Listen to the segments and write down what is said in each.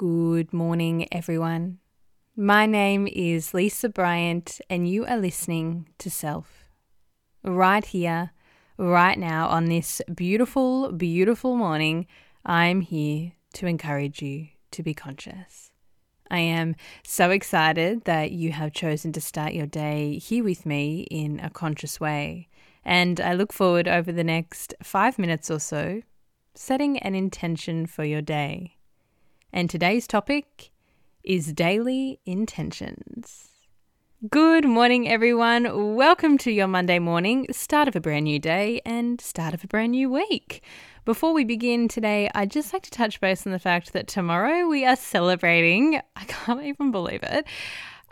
Good morning, everyone. My name is Lisa Bryant, and you are listening to Self. Right here, right now, on this beautiful, beautiful morning, I'm here to encourage you to be conscious. I am so excited that you have chosen to start your day here with me in a conscious way. And I look forward over the next five minutes or so setting an intention for your day. And today's topic is daily intentions. Good morning, everyone. Welcome to your Monday morning, start of a brand new day and start of a brand new week. Before we begin today, I'd just like to touch base on the fact that tomorrow we are celebrating, I can't even believe it,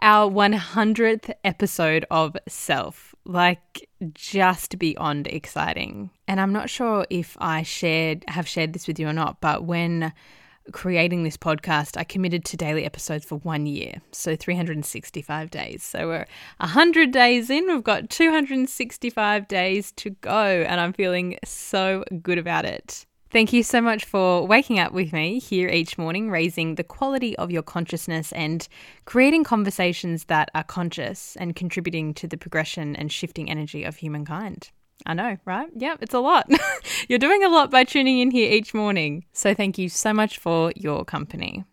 our 100th episode of Self. Like, just beyond exciting. And I'm not sure if I shared have shared this with you or not, but when creating this podcast, I committed to daily episodes for one year, so 365 days. So we're 100 days in, we've got 265 days to go, and I'm feeling so good about it. Thank you so much for waking up with me here each morning, raising the quality of your consciousness and creating conversations that are conscious and contributing to the progression and shifting energy of humankind. I know, right? Yeah, it's a lot. You're doing a lot by tuning in here each morning. So thank you so much for your company.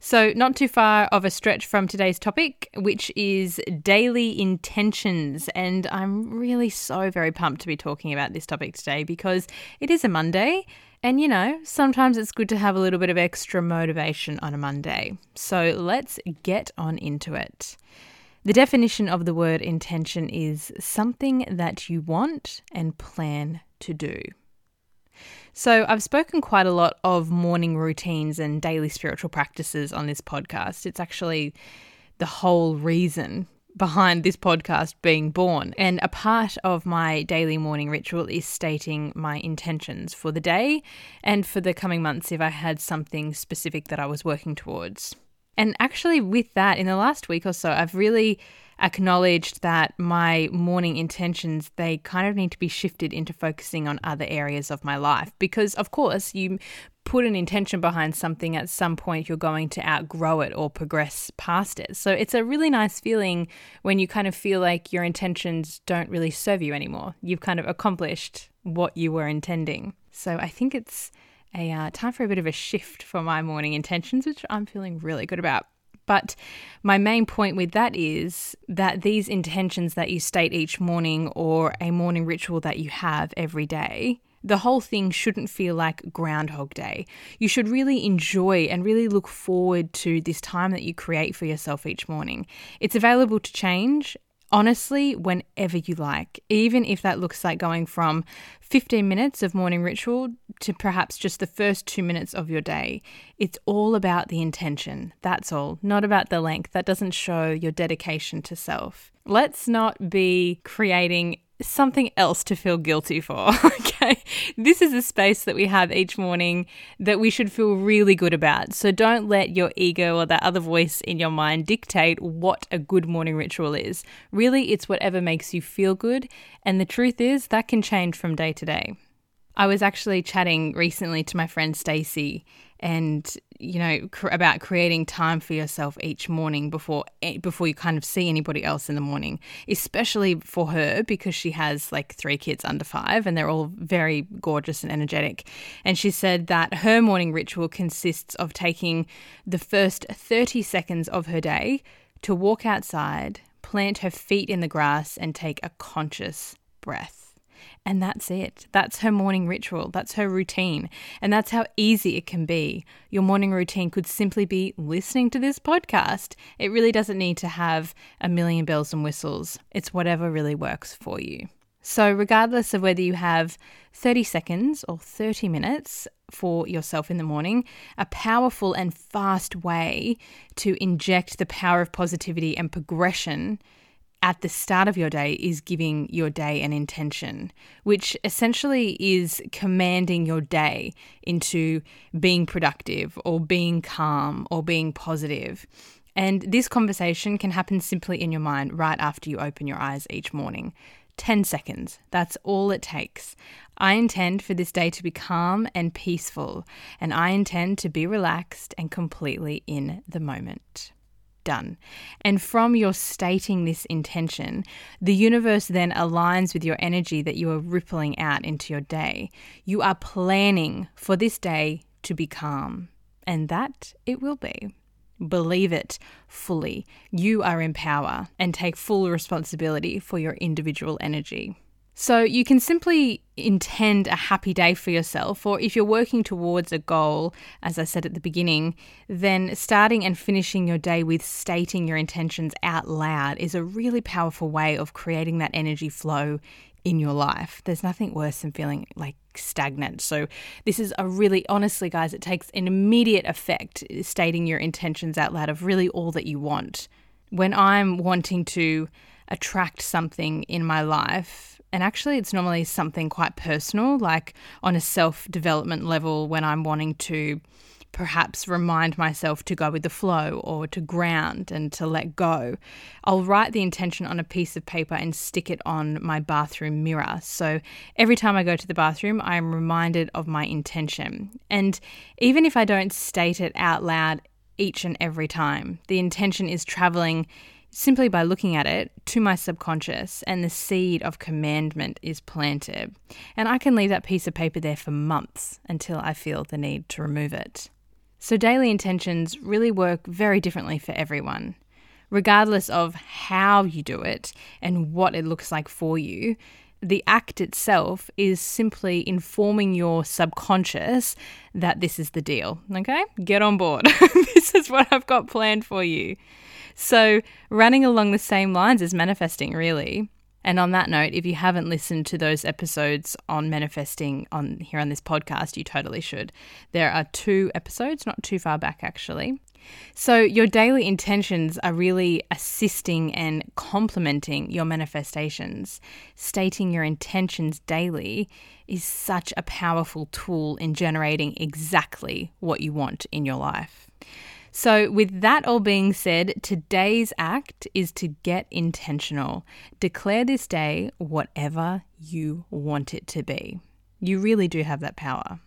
So, not too far of a stretch from today's topic, which is daily intentions. And I'm really so very pumped to be talking about this topic today because it is a Monday. And you know, sometimes it's good to have a little bit of extra motivation on a Monday. So, let's get on into it. The definition of the word intention is something that you want and plan to do. So, I've spoken quite a lot of morning routines and daily spiritual practices on this podcast. It's actually the whole reason behind this podcast being born. And a part of my daily morning ritual is stating my intentions for the day and for the coming months if I had something specific that I was working towards. And actually, with that, in the last week or so, I've really acknowledged that my morning intentions they kind of need to be shifted into focusing on other areas of my life. Because of course you put an intention behind something at some point you're going to outgrow it or progress past it. So it's a really nice feeling when you kind of feel like your intentions don't really serve you anymore. You've kind of accomplished what you were intending. So i think it's a uh, time for a bit of a shift for my morning intentions, which I'm feeling really good about. But my main point with that is that these intentions that you state each morning or a morning ritual that you have every day, the whole thing shouldn't feel like Groundhog Day. You should really enjoy and really look forward to this time that you create for yourself each morning. It's available to change honestly whenever you like, even if that looks like going from 15 minutes of morning ritual to perhaps just the first two minutes of your day. It's all about the intention. That's all, not about the length. That doesn't show your dedication to self. Let's not be creating something else to feel guilty for. okay. This is a space that we have each morning that we should feel really good about. So don't let your ego or that other voice in your mind dictate what a good morning ritual is. Really, it's whatever makes you feel good. And the truth is, that can change from day to day. I was actually chatting recently to my friend Stacey, and you know, cr- about creating time for yourself each morning before before you kind of see anybody else in the morning, especially for her because she has like three kids under 5 and they're all very gorgeous and energetic. And she said that her morning ritual consists of taking the first 30 seconds of her day to walk outside, plant her feet in the grass and take a conscious breath. And that's it. That's her morning ritual. That's her routine. And that's how easy it can be. Your morning routine could simply be listening to this podcast. It really doesn't need to have a million bells and whistles, it's whatever really works for you. So, regardless of whether you have 30 seconds or 30 minutes for yourself in the morning, a powerful and fast way to inject the power of positivity and progression at the start of your day is giving your day an intention, which essentially is commanding your day into being productive or being calm or being positive. And this conversation can happen simply in your mind right after you open your eyes each morning. 10 seconds. That's all it takes. I intend for this day to be calm and peaceful, and I intend to be relaxed and completely in the moment done. And from your stating this intention, the universe then aligns with your energy that you are rippling out into your day. You are planning for this day to be calm, and that it will be. Believe it fully. You are in power and take full responsibility for your individual energy. So you can simply intend a happy day for yourself, or if you're working towards a goal, as I said at the beginning, then starting and finishing your day with stating your intentions out loud is a really powerful way of creating that energy flow in your life. There's nothing worse than feeling like stagnant. So, this is a really, honestly, guys, it takes an immediate effect stating your intentions out loud of really all that you want. When I'm wanting to attract something in my life, and actually, it's normally something quite personal, like on a self development level when I'm wanting to perhaps remind myself to go with the flow or to ground and to let go. I'll write the intention on a piece of paper and stick it on my bathroom mirror. So every time I go to the bathroom, I am reminded of my intention. And even if I don't state it out loud each and every time, the intention is traveling simply by looking at it to my subconscious, and the seed of commandment is planted. And I can leave that piece of paper there for months until I feel the need to remove it. So, daily intentions really work very differently for everyone. Regardless of how you do it and what it looks like for you, the act itself is simply informing your subconscious that this is the deal. Okay? Get on board. this is what I've got planned for you. So, running along the same lines as manifesting, really. And on that note, if you haven't listened to those episodes on manifesting on here on this podcast, you totally should. There are two episodes, not too far back actually. So, your daily intentions are really assisting and complementing your manifestations. Stating your intentions daily is such a powerful tool in generating exactly what you want in your life. So, with that all being said, today's act is to get intentional. Declare this day whatever you want it to be. You really do have that power.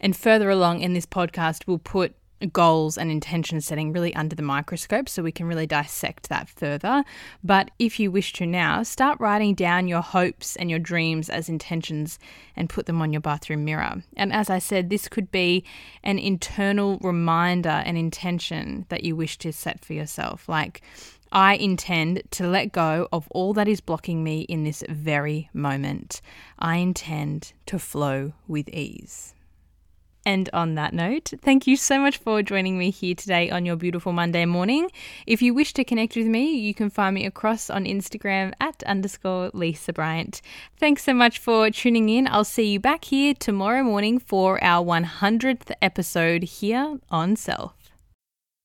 And further along in this podcast, we'll put goals and intention setting really under the microscope so we can really dissect that further. But if you wish to now, start writing down your hopes and your dreams as intentions and put them on your bathroom mirror. And as I said, this could be an internal reminder and intention that you wish to set for yourself. Like, I intend to let go of all that is blocking me in this very moment. I intend to flow with ease. And on that note, thank you so much for joining me here today on your beautiful Monday morning. If you wish to connect with me, you can find me across on Instagram at underscore Lisa Bryant. Thanks so much for tuning in. I'll see you back here tomorrow morning for our 100th episode here on Self.